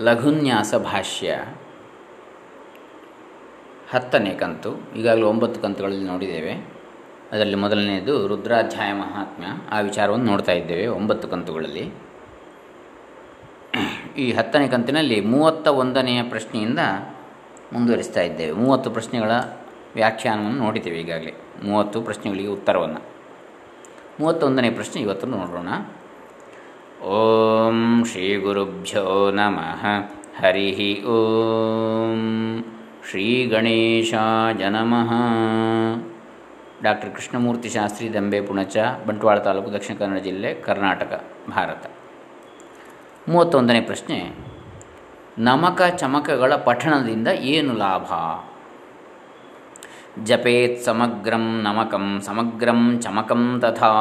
ಲಘುನ್ಯಾಸ ಭಾಷ್ಯ ಹತ್ತನೇ ಕಂತು, ಈಗಾಗಲೇ ಒಂಬತ್ತು ಕಂತುಗಳಲ್ಲಿ ನೋಡಿದ್ದೇವೆ. ಅದರಲ್ಲಿ ಮೊದಲನೆಯದು ರುದ್ರಾಧ್ಯಾಯ ಮಹಾತ್ಮ್ಯ. ಆ ವಿಚಾರವನ್ನು ನೋಡ್ತಾ ಇದ್ದೇವೆ ಒಂಬತ್ತು ಕಂತುಗಳಲ್ಲಿ. ಈ ಹತ್ತನೇ ಕಂತಿನಲ್ಲಿ ಮೂವತ್ತ ಒಂದನೆಯ ಪ್ರಶ್ನೆಯಿಂದ ಮುಂದುವರಿಸ್ತಾ ಇದ್ದೇವೆ. ಮೂವತ್ತು ಪ್ರಶ್ನೆಗಳ ವ್ಯಾಖ್ಯಾನವನ್ನು ನೋಡಿದ್ದೇವೆ ಈಗಾಗಲೇ. ಮೂವತ್ತು ಪ್ರಶ್ನೆಗಳಿಗೆ ಉತ್ತರವನ್ನು. ಮೂವತ್ತೊಂದನೇ ಪ್ರಶ್ನೆ ಇವತ್ತು ನೋಡೋಣ. ಓಂ ಶ್ರೀ ಗುರುಭ್ಯೋ ನಮಃ. ಹರಿ ಓಂ ಶ್ರೀ ಗಣೇಶಾಯ ನಮಃ. ಡಾಕ್ಟರ್ ಕೃಷ್ಣಮೂರ್ತಿ ಶಾಸ್ತ್ರಿ ದಂಬೆ ಪುಣಚ, ಬಂಟ್ವಾಳ ತಾಲೂಕು ದಕ್ಷಿಣ ಕನ್ನಡ ಜಿಲ್ಲೆ ಕರ್ನಾಟಕ, ಭಾರತ. ಮೂವತ್ತೊಂದನೇ ಪ್ರಶ್ನೆ. ನಮಕ ಚಮಕಗಳ ಪಠಣದಿಂದ ಏನು ಲಾಭ? ಜಪೇತ್ ಸಮಗ್ರಂ ನಮಕಂ ಸಮಗ್ರಂ ಚಮಕಂ ತಥಾ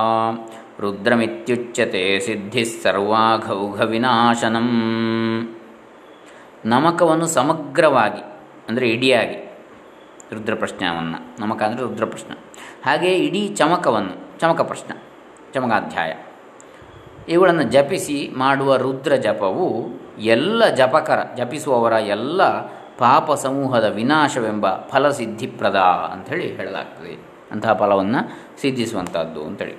ರುದ್ರಮಿತ್ಯುಚ್ಯತೆ ಸಿದ್ಧಿ ಸರ್ವಾಘೌಘ ವಿನಾಶನಂ ನಮಕವನ್ನು ಸಮಗ್ರವಾಗಿ, ಅಂದರೆ ಇಡಿಯಾಗಿ, ರುದ್ರಪ್ರಶ್ನವನ್ನು, ನಮಕ ಅಂದರೆ ರುದ್ರಪ್ರಶ್ನ. ಹಾಗೆ ಇಡೀ ಚಮಕವನ್ನು, ಚಮಕ ಪ್ರಶ್ನ, ಚಮಕಾಧ್ಯಾಯ. ಇವುಗಳನ್ನು ಜಪಿಸಿ ಮಾಡುವ ರುದ್ರ ಜಪವು ಎಲ್ಲ ಜಪಕರ, ಜಪಿಸುವವರ ಎಲ್ಲ ಪಾಪ ಸಮೂಹದ ವಿನಾಶವೆಂಬ ಫಲಸಿದ್ಧಿಪ್ರದ ಅಂಥೇಳಿ ಹೇಳಲಾಗ್ತದೆ. ಅಂತಹ ಫಲವನ್ನು ಸಿದ್ಧಿಸುವಂಥದ್ದು ಅಂಥೇಳಿ.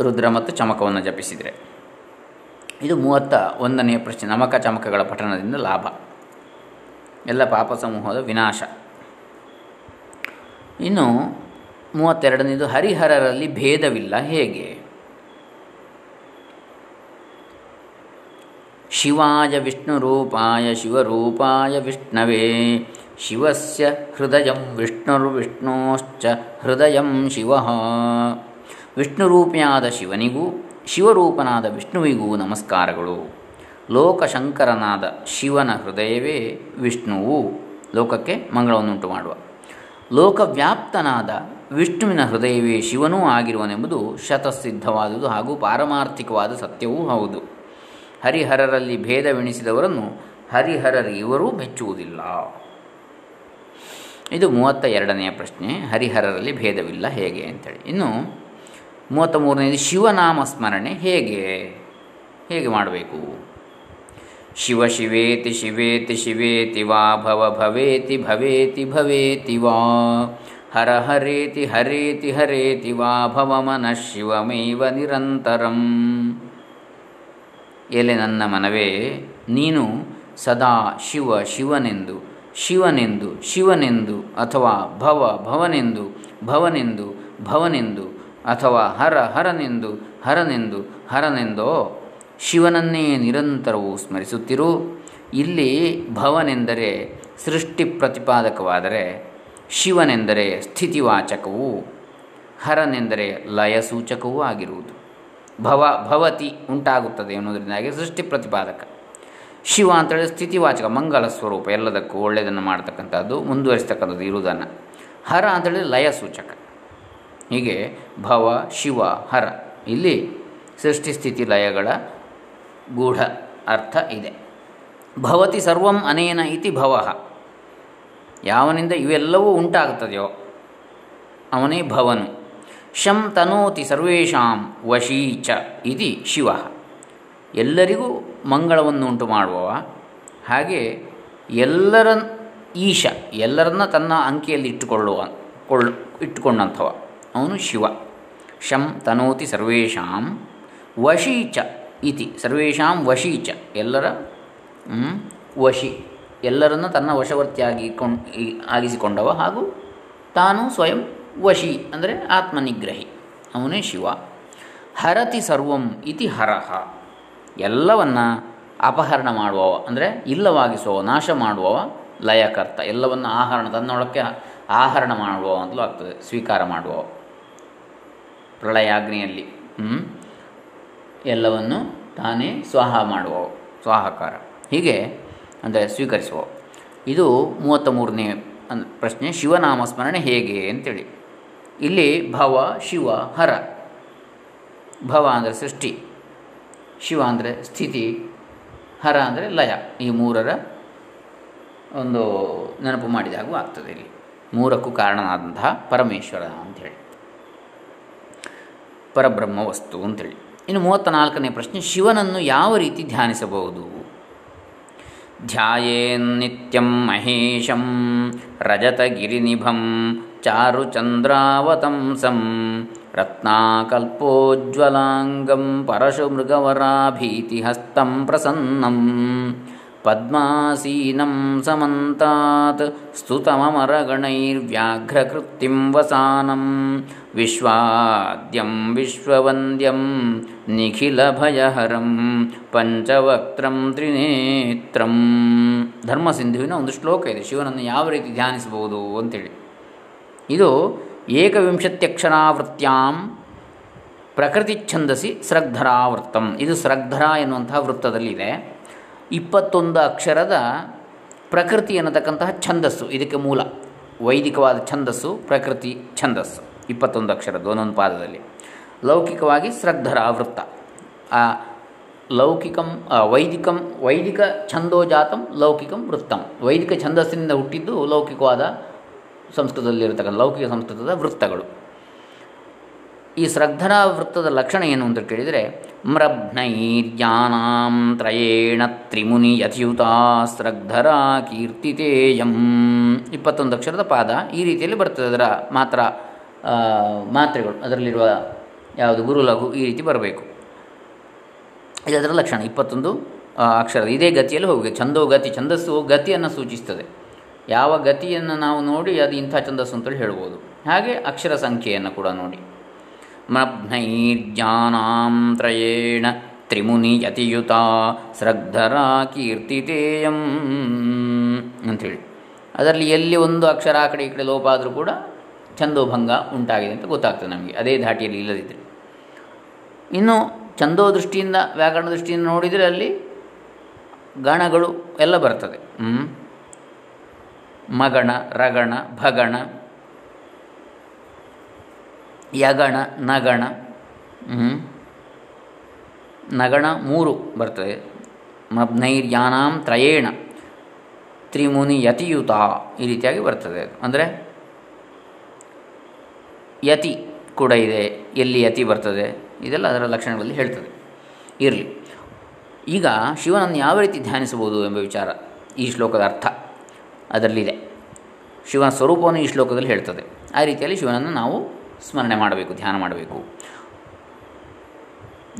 ರುದ್ರ ಮತ್ತು ಚಮಕವನ್ನು ಜಪಿಸಿದರೆ. ಇದು ಮೂವತ್ತ ಒಂದನೆಯ ಪ್ರಶ್ನೆ. ನಮಕ ಚಮಕಗಳ ಪಠಣದಿಂದ ಲಾಭ. ಎಲ್ಲ ಪಾಪ ಸಮೂಹದ ವಿನಾಶ. ಇನ್ನು ಮೂವತ್ತೆರಡನೇದು ಹರಿಹರರಲ್ಲಿ ಭೇದವಿಲ್ಲ. ಹೇಗೆ? ಶಿವಾಯ ವಿಷ್ಣುರೂಪಾಯ ಶಿವರೂಪಾಯ ವಿಷ್ಣವೇ. ಶಿವಸ್ಯ ಹೃದಯ ವಿಷ್ಣುರ್ವಿಷ್ಣೋಶ್ಚ ಹೃದಯಂ ಶಿವ. ವಿಷ್ಣುರೂಪಿಯಾದ ಶಿವನಿಗೂ, ಶಿವರೂಪನಾದ ವಿಷ್ಣುವಿಗೂ ನಮಸ್ಕಾರಗಳು. ಲೋಕಶಂಕರನಾದ ಶಿವನ ಹೃದಯವೇ ವಿಷ್ಣುವು. ಲೋಕಕ್ಕೆ ಮಂಗಳವನ್ನುಂಟು ಮಾಡುವ. ಲೋಕವ್ಯಾಪ್ತನಾದ ವಿಷ್ಣುವಿನ ಹೃದಯವೇ ಶಿವನೂ ಆಗಿರುವನೆಂಬುದು ಶತಸಿದ್ಧವಾದುದು ಹಾಗೂ ಪಾರಮಾರ್ಥಿಕವಾದ ಸತ್ಯವೂ ಹೌದು. ಹರಿಹರರಲ್ಲಿ ಭೇದವೆಣಿಸಿದವರನ್ನು ಹರಿಹರರಿವರೂ ಮೆಚ್ಚುವುದಿಲ್ಲ. ಇದು ಮೂವತ್ತ ಎರಡನೆಯ ಪ್ರಶ್ನೆ. ಹರಿಹರರಲ್ಲಿ ಭೇದವಿಲ್ಲ ಹೇಗೆ ಅಂತೇಳಿ. ಇನ್ನು ಮೂವತ್ತ ಮೂರನೇದು ಶಿವನಾಮ ಸ್ಮರಣೆ ಹೇಗೆ? ಹೇಗೆ ಮಾಡಬೇಕು? ಶಿವ ಶಿವೇತಿ ಶಿವೇತಿ ಶಿವೇತಿ ವಾ ಭವ ಭವೇತಿ ಭವೇತಿ ಭವೇತಿ ವಾ. ಹರ ಹರೇತಿ ಹರೇತಿ ಹರೇತಿ ವಾ ಭವ ಮನಃ ಶಿವಮೇವ ನಿರಂತರಂ. ಎಲೆ ನನ್ನ ಮನವೇ, ನೀನು ಸದಾ ಶಿವ ಶಿವನೆಂದು ಶಿವನೆಂದು ಶಿವನೆಂದು, ಅಥವಾ ಭವ ಭವನೆಂದು ಭವನೆಂದು ಭವನೆಂದು, ಅಥವಾ ಹರ ಹರನೆಂದು ಹರನೆಂದು, ಹರನೆಂದೋ, ಶಿವನನ್ನೇ ನಿರಂತರವೂ ಸ್ಮರಿಸುತ್ತಿರು. ಇಲ್ಲಿ ಭವನೆಂದರೆ ಸೃಷ್ಟಿ ಪ್ರತಿಪಾದಕವಾದರೆ, ಶಿವನೆಂದರೆ ಸ್ಥಿತಿವಾಚಕವೂ, ಹರನೆಂದರೆ ಲಯಸೂಚಕವೂ ಆಗಿರುವುದು. ಭವ, ಭವತಿ ಉಂಟಾಗುತ್ತದೆ ಅನ್ನೋದರಿಂದಾಗಿ ಸೃಷ್ಟಿ ಪ್ರತಿಪಾದಕ. ಶಿವ ಅಂತೇಳಿ ಸ್ಥಿತಿವಾಚಕ ಮಂಗಲ ಸ್ವರೂಪ, ಎಲ್ಲದಕ್ಕೂ ಒಳ್ಳೆಯದನ್ನು ಮಾಡ್ತಕ್ಕಂಥದ್ದು, ಮುಂದುವರಿಸ್ತಕ್ಕಂಥದ್ದು ಇರುವುದನ್ನು. ಹರ ಅಂತೇಳಿ ಲಯ ಸೂಚಕ ಹೀಗೆ ಭವ, ಶಿವ, ಹರ, ಇಲ್ಲಿ ಸೃಷ್ಟಿ ಸ್ಥಿತಿ ಲಯಗಳ ಗೂಢ ಅರ್ಥ ಇದೆ. ಭವತಿ ಸರ್ವಂ ಅನೇನ ಇತಿ ಭವ. ಯಾವನಿಂದ ಇವೆಲ್ಲವೂ ಉಂಟಾಗುತ್ತದೆಯೋ ಅವನೇ ಭವನು. ಶಂ ತನೋತಿ ಸರ್ವೇಷಾಂ ವಶೀ ಚ ಇತಿ ಶಿವ. ಎಲ್ಲರಿಗೂ ಮಂಗಳವನ್ನು ಉಂಟು ಮಾಡುವವ. ಹಾಗೆ ಎಲ್ಲರ ಈಶ, ಎಲ್ಲರನ್ನ ತನ್ನ ಅಂಕಿಯಲ್ಲಿ ಇಟ್ಟುಕೊಳ್ಳುವ, ಕೊಳ್ಳು, ಇಟ್ಟುಕೊಂಡಂಥವ. ಅವನು ಶಿವ. ಶಂ ತನೋತಿ ಸರ್ವೇಷಾಂ ವಶೀ ಚ ಇತಿ, ಸರ್ವೇಷಾಂ ವಶೀ ಚ. ಎಲ್ಲರ ವಶಿ. ಎಲ್ಲರನ್ನು ತನ್ನ ವಶವರ್ತಿಯಾಗಿ ಕೊಂಡ್ ಆಗಿಸಿಕೊಂಡವ ಹಾಗೂ ತಾನು ಸ್ವಯಂ ವಶಿ, ಅಂದರೆ ಆತ್ಮನಿಗ್ರಹಿ. ಅವನೇ ಶಿವ. ಹರತಿ ಸರ್ವಂ ಇತಿ ಹರಹ. ಎಲ್ಲವನ್ನು ಅಪಹರಣ ಮಾಡುವವ, ಅಂದರೆ ಇಲ್ಲವಾಗಿಸುವವ, ನಾಶ ಮಾಡುವವ, ಲಯಕರ್ತ. ಎಲ್ಲವನ್ನು ಆಹರಣ, ತನ್ನೊಳಕ್ಕೆ ಆಹರಣ ಮಾಡುವ ಅಂತಲೂ ಆಗ್ತದೆ, ಸ್ವೀಕಾರ ಮಾಡುವವ. ಪ್ರಳಯಾಗ್ನಿಯಲ್ಲಿ ಎಲ್ಲವನ್ನು ತಾನೇ ಸ್ವಾಹ ಮಾಡುವ ಸ್ವಾಹಕಾರ. ಹೀಗೆ, ಅಂದರೆ ಸ್ವೀಕರಿಸುವ ಇದು ಮೂವತ್ತ ಮೂರನೇ ಪ್ರಶ್ನೆ ಶಿವನಾಮ ಸ್ಮರಣೆ ಹೇಗೆ ಅಂತೇಳಿ. ಇಲ್ಲಿ ಭವ, ಶಿವ, ಹರ. ಭವ ಅಂದರೆ ಸೃಷ್ಟಿ, ಶಿವ ಅಂದರೆ ಸ್ಥಿತಿ, ಹರ ಅಂದರೆ ಲಯ. ಈ ಮೂರರ ಒಂದು ನೆನಪು ಮಾಡಿದಾಗೂ ಆಗ್ತದೆ ಇಲ್ಲಿ. ಮೂರಕ್ಕೂ ಕಾರಣನಾದಂತಹ ಪರಮೇಶ್ವರ ಅಂಥೇಳಿ ಪರಬ್ರಹ್ಮ ವಸ್ತು ಅಂತೇಳಿ ಇನ್ನು ಮೂವತ್ತ ನಾಲ್ಕನೇ ಪ್ರಶ್ನೆ, ಶಿವನನ್ನು ಯಾವ ರೀತಿ ಧ್ಯಾನಿಸಬಹುದು? ಧ್ಯಾಯೇನ್ನಿತ್ಯಂ ಮಹೇಶಂ ರಜತಗಿರಿನಿಭಂ ಚಾರುಚಂದ್ರಾವತಂಸಂ ರತ್ನಾಕಲ್ಪೋಜ್ವಲಾಂಗಂ ಪರಶುಮೃಗವರಾಭೀತಿಹಸ್तं ಪ್ರಸನ್ನಂ ಪದ್ಮಾಸೀನಂ ಸಮಂತಾತ್ ಸ್ತುತಮಮರಗಣೈರ್ವ್ಯಾಘ್ರಕೃತ್ತಿಂ ವಸಾನಂ ವಿಶ್ವಾದ್ಯಂ ವಿಶ್ವವಂದ್ಯಂ ನಿಖಿಲಭಯಹರಂ ಪಂಚವಕ್ತ್ರಂ ತ್ರಿನೇತ್ರಂ ಧರ್ಮಸಿಂಧುವಿನ ಒಂದು ಶ್ಲೋಕ ಇದೆ, ಶಿವನನ್ನು ಯಾವ ರೀತಿ ಧ್ಯಾನಿಸಬಹುದು ಅಂತೇಳಿ. ಇದು ಏಕವಿಂಶತ್ಯಕ್ಷರಾವೃತ್ಯಾಂ ಪ್ರಕೃತಿ ಛಂದಸಿ ಸ್ರಗ್ಧರಾವೃತ್ತಂ. ಇದು ಸ್ರಗ್ಧರ ಎನ್ನುವಂತಹ ವೃತ್ತದಲ್ಲಿದೆ ಇಪ್ಪತ್ತೊಂದು ಅಕ್ಷರದ ಪ್ರಕೃತಿ ಎನ್ನತಕ್ಕಂತಹ ಛಂದಸ್ಸು. ಇದಕ್ಕೆ ಮೂಲ, ವೈದಿಕವಾದ ಛಂದಸ್ಸು, ಪ್ರಕೃತಿ ಛಂದಸ್ಸು. ಇಪ್ಪತ್ತೊಂದು ಅಕ್ಷರದ್ದು ಒಂದೊಂದು ಪಾದದಲ್ಲಿ. ಲೌಕಿಕವಾಗಿ ಸ್ರಗ್ಧರ ವೃತ್ತ ಲೌಕಿಕಂ ವೈದಿಕಂ, ವೈದಿಕ ಛಂದೋಜಾತಂ, ಲೌಕಿಕಂ ವೃತ್ತಂ. ವೈದಿಕ ಛಂದಸ್ಸಿನಿಂದ ಹುಟ್ಟಿದ್ದು ಲೌಕಿಕವಾದ ಸಂಸ್ಕೃತದಲ್ಲಿರತಕ್ಕಂಥ, ಲೌಕಿಕ ಸಂಸ್ಕೃತದ ವೃತ್ತಗಳು. ಈ ಶ್ರದ್ಧರ ವೃತ್ತದ ಲಕ್ಷಣ ಏನು ಅಂತ ಕೇಳಿದರೆ ಮೃಭ್ನೈರ್ಯಾನಾಂ ತ್ರಯೇಣ ತ್ರಿಮುನಿ ಯಥಯುತ ಸ್ರಗ್ಧರಾ ಕೀರ್ತಿತೇಯಂ. ಇಪ್ಪತ್ತೊಂದು ಅಕ್ಷರದ ಪಾದ ಈ ರೀತಿಯಲ್ಲಿ ಬರ್ತದೆ. ಅದರ ಮಾತ್ರ ಮಾತ್ರೆಗಳು, ಅದರಲ್ಲಿರುವ ಯಾವುದು ಗುರು ಲಘು ಈ ರೀತಿ ಬರಬೇಕು. ಇದು ಅದರ ಲಕ್ಷಣ ಇಪ್ಪತ್ತೊಂದು ಅಕ್ಷರ. ಇದೇ ಗತಿಯಲ್ಲಿ ಹೋಗಬೇಕು ಛಂದೋ ಗತಿ ಛಂದಸ್ಸು ಗತಿಯನ್ನು ಸೂಚಿಸ್ತದೆ. ಯಾವ ಗತಿಯನ್ನು ನಾವು ನೋಡಿ ಅದು ಇಂಥ ಛಂದಸ್ಸು ಅಂತೇಳಿ ಹೇಳ್ಬೋದು. ಹಾಗೆ ಅಕ್ಷರ ಸಂಖ್ಯೆಯನ್ನು ಕೂಡ ನೋಡಿ. ತ್ರಯೇಣ ತ್ರಿಮುನಿ ಯತಿಯುತ ಸ್ರಗ್ಧರ ಕೀರ್ತಿತೇಯಂ ಅಂಥೇಳಿ. ಅದರಲ್ಲಿ ಎಲ್ಲಿ ಒಂದು ಅಕ್ಷರ ಆ ಕಡೆ ಈ ಕಡೆ ಲೋಪ ಆದರೂ ಕೂಡ ಛಂದೋಭಂಗ ಉಂಟಾಗಿದೆ ಅಂತ ಗೊತ್ತಾಗ್ತದೆ ನಮಗೆ. ಅದೇ ಧಾಟಿಯಲ್ಲಿ ಇಲ್ಲದಿದ್ದರೆ ಇನ್ನು ಛಂದೋ ದೃಷ್ಟಿಯಿಂದ, ವ್ಯಾಕರಣ ದೃಷ್ಟಿಯಿಂದ ನೋಡಿದರೆ ಅಲ್ಲಿ ಗಣಗಳು ಎಲ್ಲ ಬರ್ತದೆ. ಹ್ಮ್? ಮಗಣ, ರಗಣ, ಭಗಣ, ಯಗಣ, ನಗಣ ನಗಣ ಮೂರು ಬರ್ತದೆ. ಮಬ್ನೈರ್ಯಾನಾಂ ತ್ರಯೇಣ, ತ್ರಿಮುನಿ ಯತಿಯುತ ಈ ರೀತಿಯಾಗಿ ಬರ್ತದೆ ಅದು. ಅಂದರೆ ಯತಿ ಕೂಡ ಇದೆ, ಎಲ್ಲಿ ಯತಿ ಬರ್ತದೆ, ಇದೆಲ್ಲ ಅದರ ಲಕ್ಷಣಗಳಲ್ಲಿ ಹೇಳ್ತದೆ. ಇರಲಿ. ಈಗ ಶಿವನನ್ನು ಯಾವ ರೀತಿ ಧ್ಯಾನಿಸಬಹುದು ಎಂಬ ವಿಚಾರ, ಈ ಶ್ಲೋಕದ ಅರ್ಥ. ಅದರಲ್ಲಿದೆ. ಶಿವನ ಸ್ವರೂಪವನ್ನು ಈ ಶ್ಲೋಕದಲ್ಲಿ ಹೇಳ್ತದೆ. ಆ ರೀತಿಯಲ್ಲಿ ಶಿವನನ್ನು ನಾವು ಸ್ಮರಣೆ ಮಾಡಬೇಕು, ಧ್ಯಾನ ಮಾಡಬೇಕು.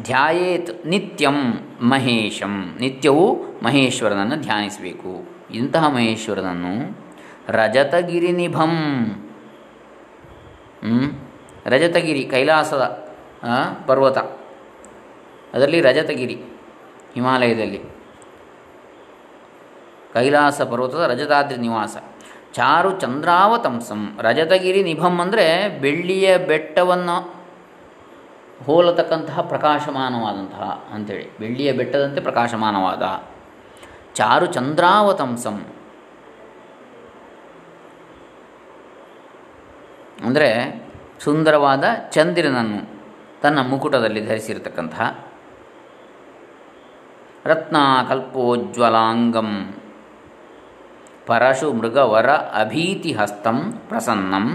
ಧ್ಯಾಯೇತ್ ನಿತ್ಯಂ ಮಹೇಶಂ. ನಿತ್ಯವೂ ಮಹೇಶ್ವರನನ್ನು ಧ್ಯಾನಿಸಬೇಕು. ಇಂತಹ ಮಹೇಶ್ವರನನ್ನು ರಜತಗಿರಿ ನಿಭಂ ರಜತಗಿರಿ, ಕೈಲಾಸದ ಪರ್ವತ. ಅದರಲ್ಲಿ ರಜತಗಿರಿ, ಹಿಮಾಲಯದಲ್ಲಿ. ಕೈಲಾಸ ಪರ್ವತದ ರಜತಾದ್ರಿ ನಿವಾಸ. ಚಾರು ಚಂದ್ರಾವತಂಸಂ. ರಜತಗಿರಿ ನಿಭಂ ಅಂದರೆ ಬೆಳ್ಳಿಯ ಬೆಟ್ಟವನ್ನು ಹೋಲತಕ್ಕಂತಹ ಪ್ರಕಾಶಮಾನವಾದಂತಹ ಅಂಥೇಳಿ ಬೆಳ್ಳಿಯ ಬೆಟ್ಟದಂತೆ ಪ್ರಕಾಶಮಾನವಾದ. ಚಾರು ಚಂದ್ರಾವತಂಸಂ. ಅಂದರೆ ಸುಂದರವಾದ ಚಂದಿರನನ್ನು ತನ್ನ ಮುಕುಟದಲ್ಲಿ ಧರಿಸಿರತಕ್ಕಂತಹ. ರತ್ನಾಕಲ್ಪೋಜ್ವಲಾಂಗಂ ಪರಶು ಮೃಗವರ ಅಭೀತಿಹಸ್ತಂ ಪ್ರಸನ್ನಂ